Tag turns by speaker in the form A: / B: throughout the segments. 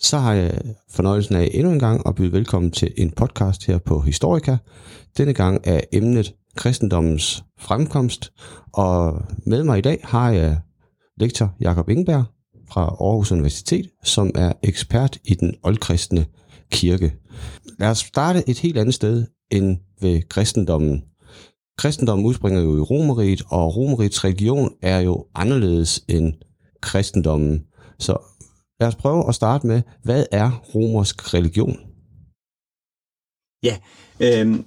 A: så har jeg fornøjelsen af endnu en gang at byde velkommen til en podcast her på Historika. Denne gang er emnet kristendommens fremkomst, og med mig i dag har jeg lektor Jakob Ingberg fra Aarhus Universitet, som er ekspert i den oldkristne kirke. Lad os starte et helt andet sted end ved kristendommen. Kristendommen udspringer jo i Romeriet, og Romerigets religion er jo anderledes end kristendommen. Så lad os prøve at starte med, hvad er romersk religion?
B: Ja, øhm, øh,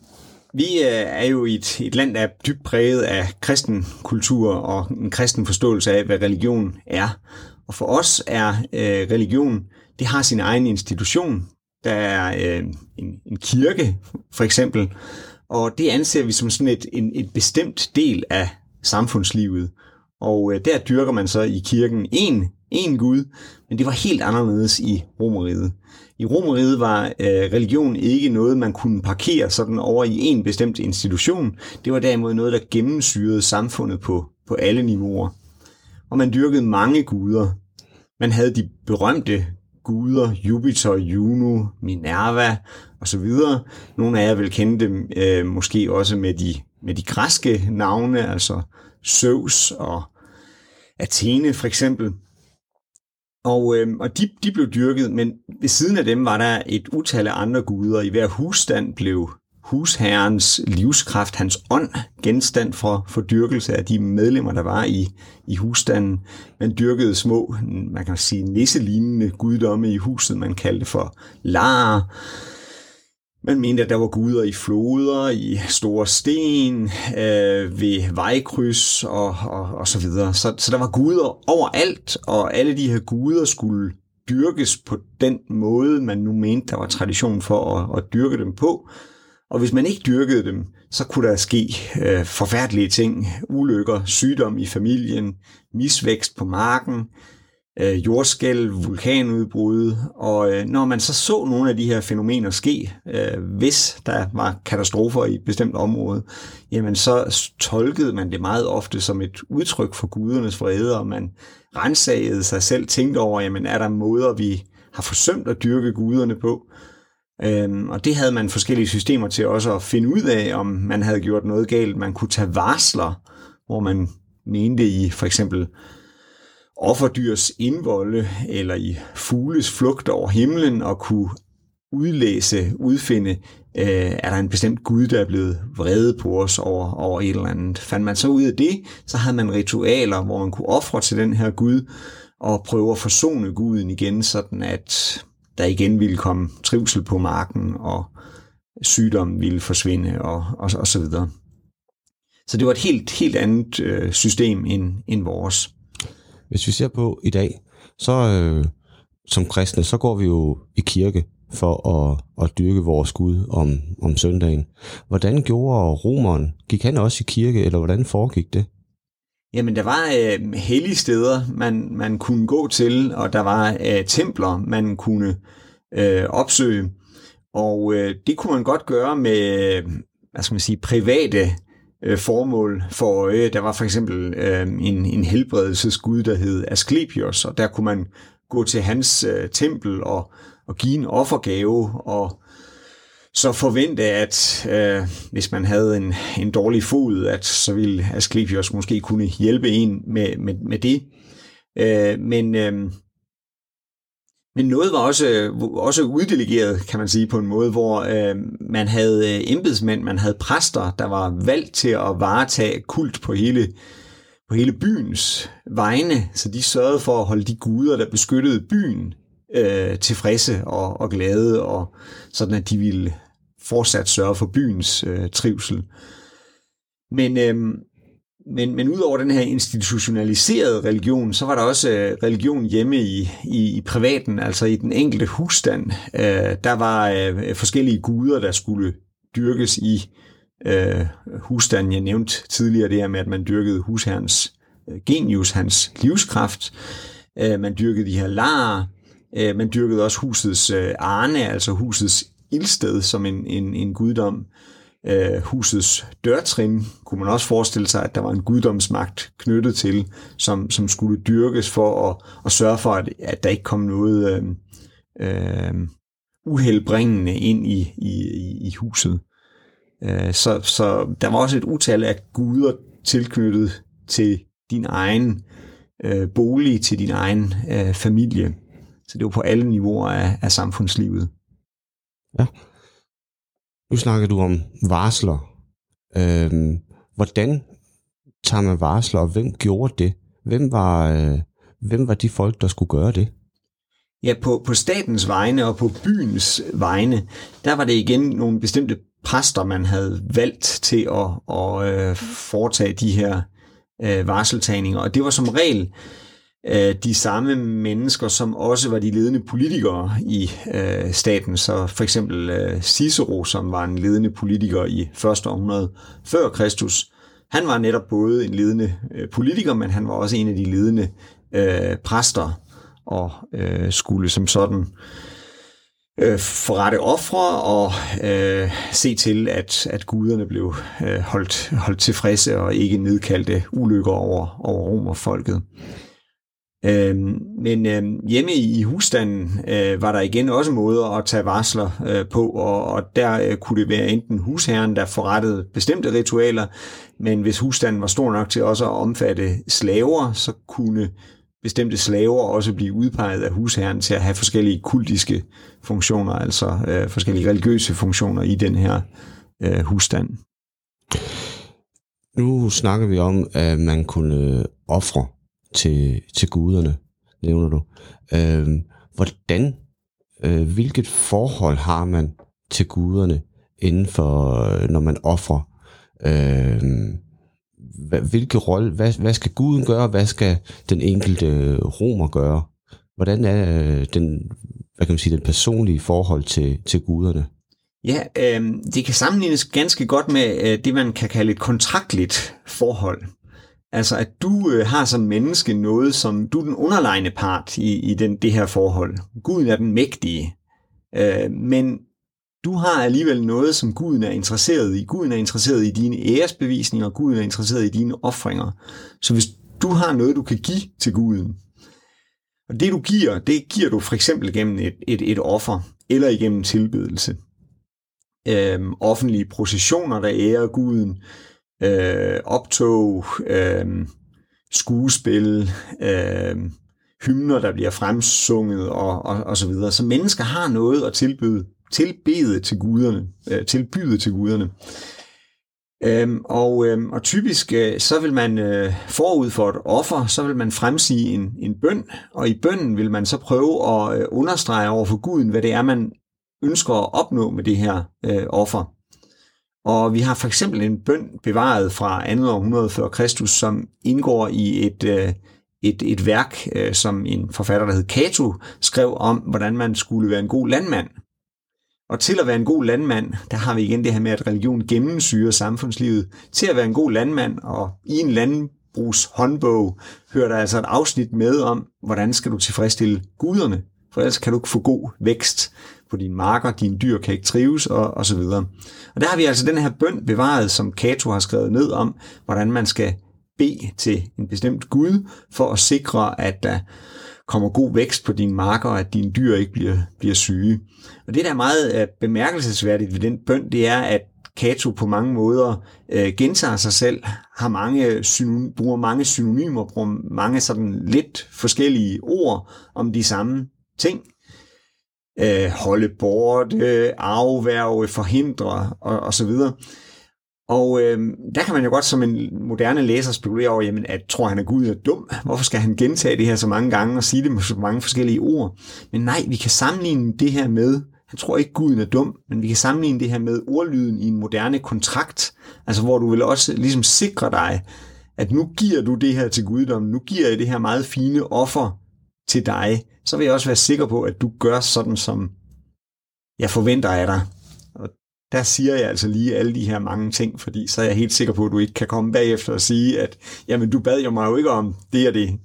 B: vi er jo i et, et land, der er dybt præget af kristen kultur og en kristen forståelse af, hvad religion er. Og for os er øh, religion, det har sin egen institution. Der er øh, en, en kirke, for eksempel, og det anser vi som sådan et, en, et bestemt del af samfundslivet. Og øh, der dyrker man så i kirken en, en Gud, men det var helt anderledes i Romeriet. I Romeriet var øh, religion ikke noget, man kunne parkere sådan over i en bestemt institution. Det var derimod noget, der gennemsyrede samfundet på, på alle niveauer. Og man dyrkede mange guder. Man havde de berømte guder, Jupiter, Juno, Minerva osv. Nogle af jer vil kende dem øh, måske også med de, med de græske navne, altså Zeus og Athene for eksempel. Og, øh, og de, de blev dyrket, men ved siden af dem var der et utal af andre guder. I hver husstand blev husherrens livskraft, hans ånd, genstand for, for dyrkelse af de medlemmer, der var i, i husstanden. Man dyrkede små, man kan sige, nisselignende guddomme i huset, man kaldte for larer. Man mente, at der var guder i floder, i store sten, øh, ved vejkryds og, og, og så videre. Så, så der var guder overalt, og alle de her guder skulle dyrkes på den måde, man nu mente, der var tradition for at, at dyrke dem på. Og hvis man ikke dyrkede dem, så kunne der ske øh, forfærdelige ting, ulykker, sygdom i familien, misvækst på marken, øh, jordskælv, vulkanudbrud, og øh, når man så så nogle af de her fænomener ske, øh, hvis der var katastrofer i et bestemt område, jamen så tolkede man det meget ofte som et udtryk for gudernes vrede, og man rensagede sig selv, tænkte over, jamen er der måder, vi har forsømt at dyrke guderne på, Øhm, og det havde man forskellige systemer til også at finde ud af, om man havde gjort noget galt. Man kunne tage varsler, hvor man mente i for eksempel offerdyrs indvolde eller i fugles flugt over himlen og kunne udlæse, udfinde, øh, er der en bestemt gud, der er blevet vrede på os over, over et eller andet. Fandt man så ud af det, så havde man ritualer, hvor man kunne ofre til den her gud og prøve at forsone guden igen, sådan at der igen ville komme trivsel på marken, og sygdom ville forsvinde, og, og, og så videre. Så det var et helt, helt andet øh, system end, end vores.
A: Hvis vi ser på i dag, så øh, som kristne, så går vi jo i kirke for at, at dyrke vores Gud om, om søndagen. Hvordan gjorde romeren? Gik han også i kirke, eller hvordan foregik det?
B: Jamen, der var øh, hellige steder, man, man kunne gå til, og der var øh, templer, man kunne øh, opsøge. Og øh, det kunne man godt gøre med, hvad skal man sige, private øh, formål for øje. Der var for eksempel øh, en, en helbredelsesgud, der hed Asklepios, og der kunne man gå til hans øh, tempel og, og give en offergave, og så forvente, at øh, hvis man havde en, en dårlig fod, at så ville Asklepios måske kunne hjælpe en med, med, med det. Øh, men, øh, men noget var også, øh, også uddelegeret, kan man sige, på en måde, hvor øh, man havde øh, embedsmænd, man havde præster, der var valgt til at varetage kult på hele, på hele byens vegne, så de sørgede for at holde de guder, der beskyttede byen, øh, tilfredse og, og glade, og sådan at de ville fortsat sørge for byens øh, trivsel. Men, øh, men, men udover den her institutionaliserede religion, så var der også øh, religion hjemme i, i, i privaten, altså i den enkelte husstand. Øh, der var øh, forskellige guder, der skulle dyrkes i øh, husstanden. Jeg nævnte tidligere det her med, at man dyrkede husherrens øh, genius, hans livskraft. Øh, man dyrkede de her larer. Øh, man dyrkede også husets øh, arne, altså husets ildsted som en, en, en guddom. Øh, Øh, husets dørtrin kunne man også forestille sig, at der var en guddomsmagt knyttet til, som, som skulle dyrkes for at, at sørge for, at, at der ikke kom noget, øh, øh, uheldbringende ind i, i, i huset. Øh, så, så der var også et utal af guder tilknyttet til din egen øh, bolig, til din egen øh, familie. Så det var på alle niveauer af, af samfundslivet.
A: Ja. Nu snakker du om varsler. Øhm, hvordan tager man varsler, og hvem gjorde det? Hvem var, øh, hvem var de folk, der skulle gøre det?
B: Ja, på, på statens vegne og på byens vegne, der var det igen nogle bestemte præster, man havde valgt til at, at øh, foretage de her øh, varseltagninger. Og det var som regel øh, Øh, de samme mennesker, som også var de ledende politikere i øh, staten. Så for eksempel øh, Cicero, som var en ledende politiker i første århundrede før Kristus, han var netop både en ledende øh, politiker, men han var også en af de ledende øh, præster og øh, skulle som sådan øh, forrette ofre og øh, se til, at, at guderne blev øh, holdt, holdt tilfredse og ikke nedkaldte ulykker over, over romerfolket. Øh, men øh, hjemme i husstanden øh, var der igen også måder at tage varsler øh, på, og, og der øh, kunne det være enten husherren, der forrettede bestemte ritualer, men hvis husstanden var stor nok til også at omfatte slaver, så kunne bestemte slaver også blive udpeget af husherren til at have forskellige kultiske funktioner, altså øh, forskellige religiøse funktioner i den her øh, husstand.
A: Nu snakker vi om, at man kunne ofre til, til guderne, nævner du. Øh, hvordan, øh, hvilket forhold har man til guderne inden for, øh, når man offrer? Øh, hvilke rolle, hvad, hvad skal guden gøre, hvad skal den enkelte øh, romer gøre? Hvordan er øh, den, hvad kan man sige, den personlige forhold til, til guderne?
B: Ja, øh, det kan sammenlignes ganske godt med øh, det, man kan kalde et kontraktligt forhold. Altså, at du øh, har som menneske noget, som du er den underlegne part i, i den, det her forhold. Guden er den mægtige. Øh, men du har alligevel noget, som Guden er interesseret i. Guden er interesseret i dine æresbevisninger, og Guden er interesseret i dine offringer. Så hvis du har noget, du kan give til Guden, og det du giver, det giver du for eksempel gennem et, et, et offer, eller igennem tilbedelse. Øhm, offentlige processioner, der ærer Guden, øh, optog, øh, skuespil, øh, hymner, der bliver fremsunget og, og, og så videre. Så mennesker har noget at tilbyde tilbede til guderne, øh, tilbyde til guderne. Øhm, og, øhm, og typisk øh, så vil man øh, forud for et offer, så vil man fremsige en, en bøn, og i bønnen vil man så prøve at øh, understrege over for guden, hvad det er, man ønsker at opnå med det her øh, offer. Og vi har for eksempel en bøn bevaret fra 2. århundrede før Kristus, som indgår i et, øh, et, et værk, øh, som en forfatter, der hed Cato, skrev om, hvordan man skulle være en god landmand. Og til at være en god landmand, der har vi igen det her med, at religion gennemsyrer samfundslivet. Til at være en god landmand, og i en landbrugs håndbog, hører der altså et afsnit med om, hvordan skal du tilfredsstille guderne, for ellers kan du ikke få god vækst på dine marker, dine dyr kan ikke trives, og, og så videre. Og der har vi altså den her bøn bevaret, som Cato har skrevet ned om, hvordan man skal bede til en bestemt Gud, for at sikre, at der kommer god vækst på dine marker, og at dine dyr ikke bliver, bliver syge. Og det, der er meget øh, bemærkelsesværdigt ved den bøn, det er, at Cato på mange måder øh, gentager sig selv, har mange synonym, bruger mange synonymer, bruger mange sådan lidt forskellige ord om de samme ting. Øh, holde bort, afværge, forhindre og, og så videre. Og øh, der kan man jo godt som en moderne læser spekulere over, jamen, at tror han er Gud er dum? Hvorfor skal han gentage det her så mange gange og sige det med så mange forskellige ord? Men nej, vi kan sammenligne det her med, han tror ikke Guden er dum, men vi kan sammenligne det her med ordlyden i en moderne kontrakt, altså hvor du vil også ligesom sikre dig, at nu giver du det her til guddommen, nu giver jeg det her meget fine offer til dig, så vil jeg også være sikker på, at du gør sådan, som jeg forventer af dig Og der siger jeg altså lige alle de her mange ting, fordi så er jeg helt sikker på, at du ikke kan komme bagefter og sige, at jamen, du bad jo mig jo ikke om det og det.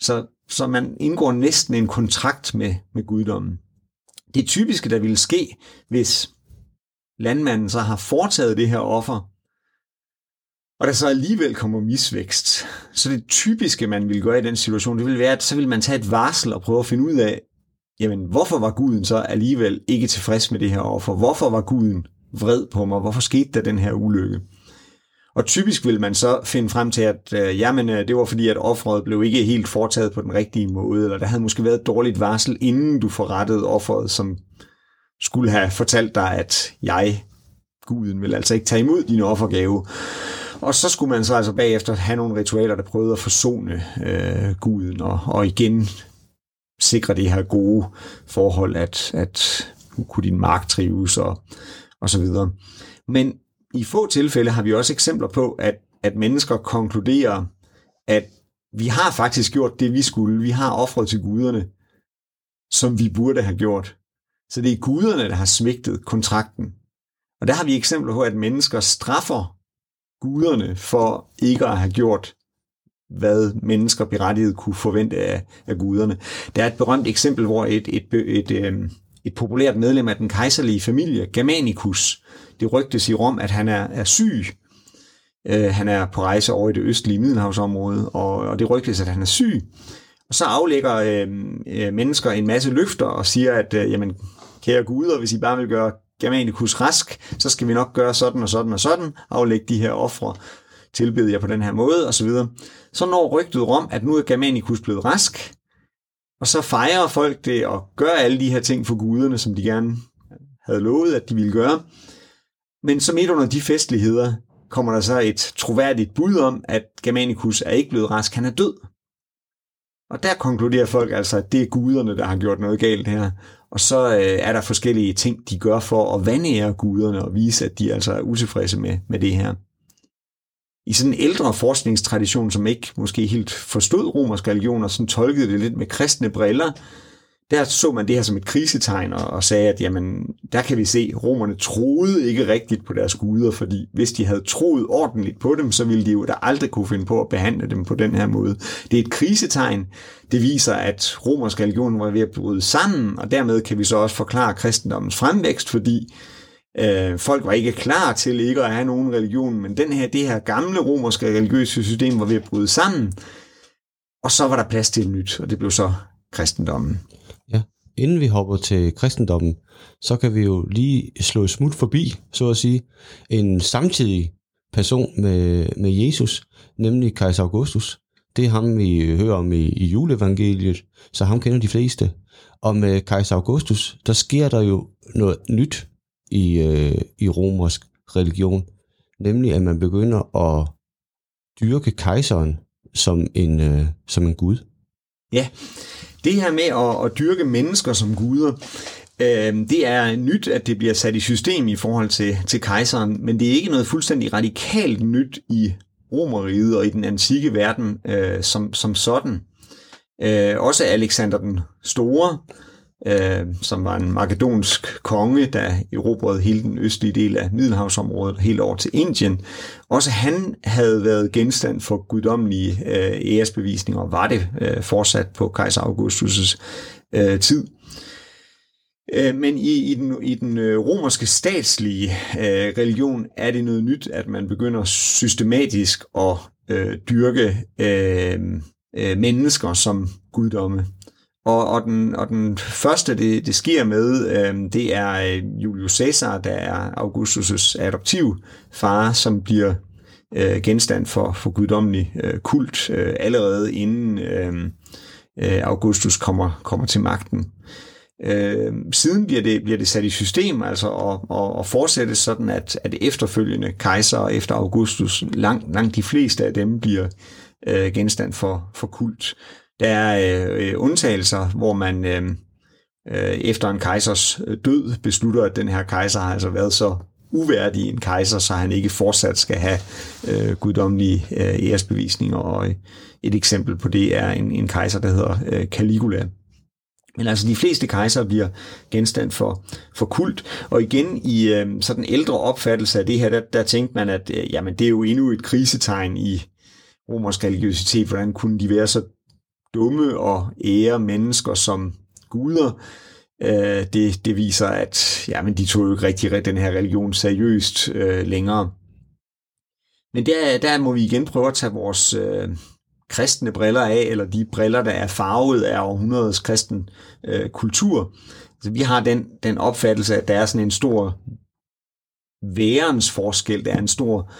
B: Så, så man indgår næsten en kontrakt med, med guddommen. Det typiske, der ville ske, hvis landmanden så har foretaget det her offer, og der så alligevel kommer misvækst. Så det typiske, man vil gøre i den situation, det vil være, at så vil man tage et varsel og prøve at finde ud af, jamen hvorfor var guden så alligevel ikke tilfreds med det her offer? Hvorfor var guden vred på mig? Hvorfor skete der den her ulykke? Og typisk vil man så finde frem til, at øh, jamen, øh, det var fordi, at offeret blev ikke helt foretaget på den rigtige måde, eller der havde måske været et dårligt varsel, inden du forrettede offeret, som skulle have fortalt dig, at jeg, guden, vil altså ikke tage imod din offergave. Og så skulle man så altså bagefter have nogle ritualer, der prøvede at forsone øh, guden, og, og igen sikre det her gode forhold, at, at kunne din mark trives og, og så videre. Men i få tilfælde har vi også eksempler på, at, at mennesker konkluderer, at vi har faktisk gjort det, vi skulle. Vi har offret til guderne, som vi burde have gjort. Så det er guderne, der har svigtet kontrakten. Og der har vi eksempler på, at mennesker straffer guderne for ikke at have gjort, hvad mennesker berettiget kunne forvente af, af guderne. Der er et berømt eksempel, hvor et, et, et, et, et populært medlem af den kejserlige familie, Germanicus, det rygtes i Rom, at han er, er syg. Øh, han er på rejse over i det østlige Middelhavsområde, og, og det rygtes, at han er syg. Og så aflægger øhm, øh, mennesker en masse løfter og siger, at øh, jamen, kære guder, hvis I bare vil gøre Germanicus rask, så skal vi nok gøre sådan og sådan og sådan, aflægge de her ofre, tilbede jeg på den her måde osv. Så, så når rygtet Rom, at nu er Germanicus blevet rask, og så fejrer folk det og gør alle de her ting for guderne, som de gerne havde lovet, at de ville gøre. Men som et under de festligheder kommer der så et troværdigt bud om, at Germanicus er ikke blevet rask, han er død. Og der konkluderer folk altså, at det er guderne, der har gjort noget galt her. Og så øh, er der forskellige ting, de gør for at vandære guderne og vise, at de altså er utilfredse med, med det her. I sådan en ældre forskningstradition, som ikke måske helt forstod romersk religion og sådan tolkede det lidt med kristne briller, der så man det her som et krisetegn og, og sagde, at jamen, der kan vi se, at romerne troede ikke rigtigt på deres guder, fordi hvis de havde troet ordentligt på dem, så ville de jo da aldrig kunne finde på at behandle dem på den her måde. Det er et krisetegn. Det viser, at romersk religion var ved at bryde sammen, og dermed kan vi så også forklare kristendommens fremvækst, fordi øh, folk var ikke klar til ikke at have nogen religion, men den her, det her gamle romerske religiøse system var ved at bryde sammen, og så var der plads til et nyt, og det blev så kristendommen
A: inden vi hopper til kristendommen, så kan vi jo lige slå et smut forbi, så at sige, en samtidig person med, med Jesus, nemlig kejser Augustus. Det er ham, vi hører om i, i juleevangeliet, så ham kender de fleste. Og med kejser Augustus, der sker der jo noget nyt i, øh, i romersk religion, nemlig at man begynder at dyrke kejseren som en, øh, som en gud.
B: Ja, det her med at, at dyrke mennesker som guder, øh, det er nyt, at det bliver sat i system i forhold til, til kejseren, men det er ikke noget fuldstændig radikalt nyt i romeriet og i den antikke verden øh, som, som sådan. Øh, også Alexander den Store, øh, som var en makedonsk konge, der erobrede hele den østlige del af Middelhavsområdet helt over til Indien. Også han havde været genstand for guddommelige øh, æresbevisninger, og var det øh, fortsat på kejser Augustus' øh, tid. Øh, men i, i den, i den øh, romerske statslige øh, religion er det noget nyt, at man begynder systematisk at øh, dyrke øh, øh, mennesker som guddomme. Og, og, den, og den første, det, det sker med, øh, det er øh, Julius Caesar, der er Augustus' adoptiv far, som bliver øh, genstand for, for guddommelig øh, kult øh, allerede inden øh, øh, Augustus kommer, kommer til magten. Øh, siden bliver det, bliver det sat i system, altså og, og, og fortsættes sådan, at, at efterfølgende kejser efter Augustus, langt, langt de fleste af dem bliver øh, genstand for, for kult. Der er øh, undtagelser, hvor man øh, øh efter en kejsers øh, død beslutter, at den her kejser har altså været så uværdig en kejser, så han ikke fortsat skal have øh, guddommelige øh, æresbevisninger. Og øh, et eksempel på det er en, en kejser, der hedder øh, Caligula. Men altså de fleste kejser bliver genstand for, for kult. Og igen i øh, sådan ældre opfattelse af det her, der, der tænkte man, at øh, jamen, det er jo endnu et krisetegn i romersk religiøsitet. Hvordan kunne de være så dumme og ære mennesker som guder, øh, det, det viser, at jamen, de tog jo ikke rigtig den her religion seriøst øh, længere. Men der, der må vi igen prøve at tage vores øh, kristne briller af, eller de briller, der er farvet af århundredets kristen øh, kultur. Altså, vi har den, den opfattelse, at der er sådan en stor værens forskel, der er en stor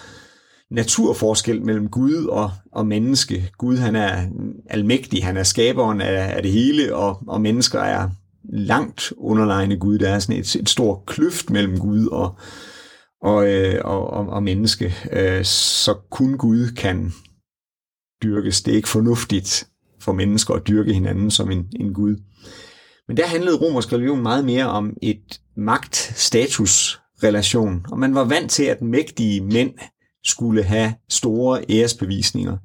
B: naturforskel mellem Gud og, og menneske. Gud han er almægtig, han er skaberen af, af det hele, og, og mennesker er langt underlegne Gud. Der er sådan et, et stort kløft mellem Gud og, og, øh, og, og, og menneske. Øh, så kun Gud kan dyrkes. Det er ikke fornuftigt for mennesker at dyrke hinanden som en, en Gud. Men der handlede romersk religion meget mere om et magt-status-relation, og man var vant til, at mægtige mænd skulle have store æresbevisninger.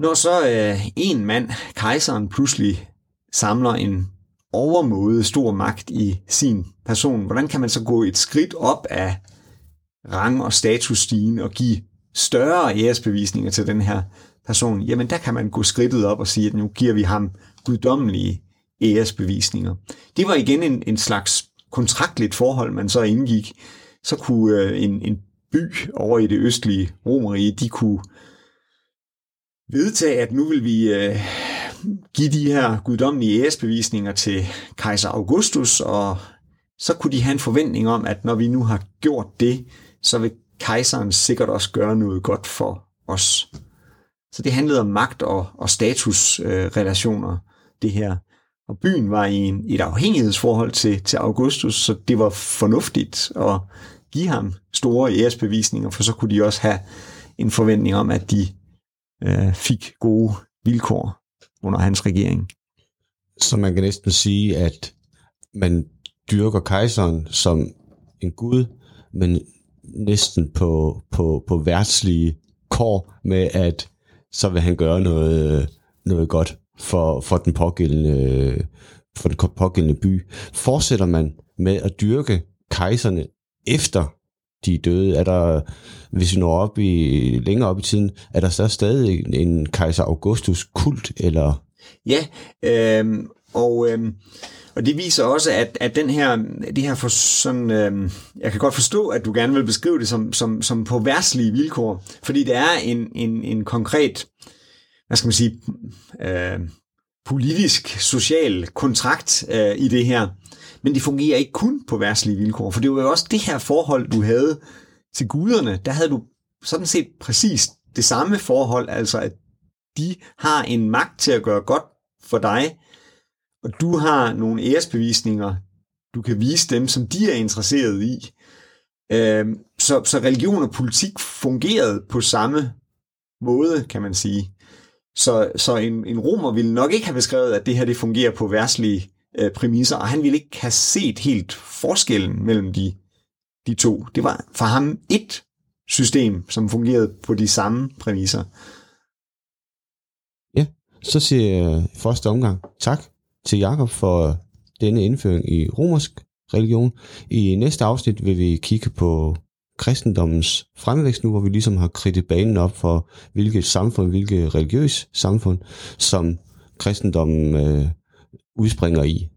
B: Når så øh, en mand, kejseren, pludselig samler en overmåde stor magt i sin person, hvordan kan man så gå et skridt op af rang- og statusstigen og give større æresbevisninger til den her person? Jamen der kan man gå skridtet op og sige, at nu giver vi ham guddommelige æresbevisninger. Det var igen en, en slags kontraktligt forhold, man så indgik. Så kunne øh, en, en by over i det østlige Romerige, de kunne vedtage, at nu vil vi øh, give de her guddommelige æresbevisninger til kejser Augustus, og så kunne de have en forventning om, at når vi nu har gjort det, så vil kejseren sikkert også gøre noget godt for os. Så det handlede om magt og, og statusrelationer, øh, det her. Og byen var i en, et afhængighedsforhold til, til Augustus, så det var fornuftigt at give ham store æresbevisninger, for så kunne de også have en forventning om, at de øh, fik gode vilkår under hans regering.
A: Så man kan næsten sige, at man dyrker kejseren som en gud, men næsten på, på, på værtslige kår med, at så vil han gøre noget, noget godt for, for den pågældende for den pågældende by. Fortsætter man med at dyrke kejserne efter de er døde? Er der, hvis vi når op i, længere op i tiden, er der så stadig en kejser Augustus kult, eller?
B: Ja, øh, og, øh, og det viser også, at, at den her, det her for sådan, øh, jeg kan godt forstå, at du gerne vil beskrive det som, som, som på værtslige vilkår, fordi det er en, en, en konkret, hvad skal man sige, øh, politisk, social kontrakt øh, i det her. Men det fungerer ikke kun på værtslige vilkår, for det var jo også det her forhold, du havde til guderne. Der havde du sådan set præcis det samme forhold, altså at de har en magt til at gøre godt for dig, og du har nogle æresbevisninger, du kan vise dem, som de er interesseret i. Øh, så, så religion og politik fungerede på samme måde, kan man sige. Så, så en, en romer ville nok ikke have beskrevet, at det her det fungerer på værtslige øh, præmisser, og han ville ikke have set helt forskellen mellem de, de to. Det var for ham et system, som fungerede på de samme præmisser.
A: Ja, så siger jeg første omgang tak til Jakob for øh, denne indføring i romersk religion. I næste afsnit vil vi kigge på kristendommens fremvækst nu, hvor vi ligesom har kridtet banen op for, hvilket samfund, hvilket religiøs samfund, som kristendommen øh, udspringer i.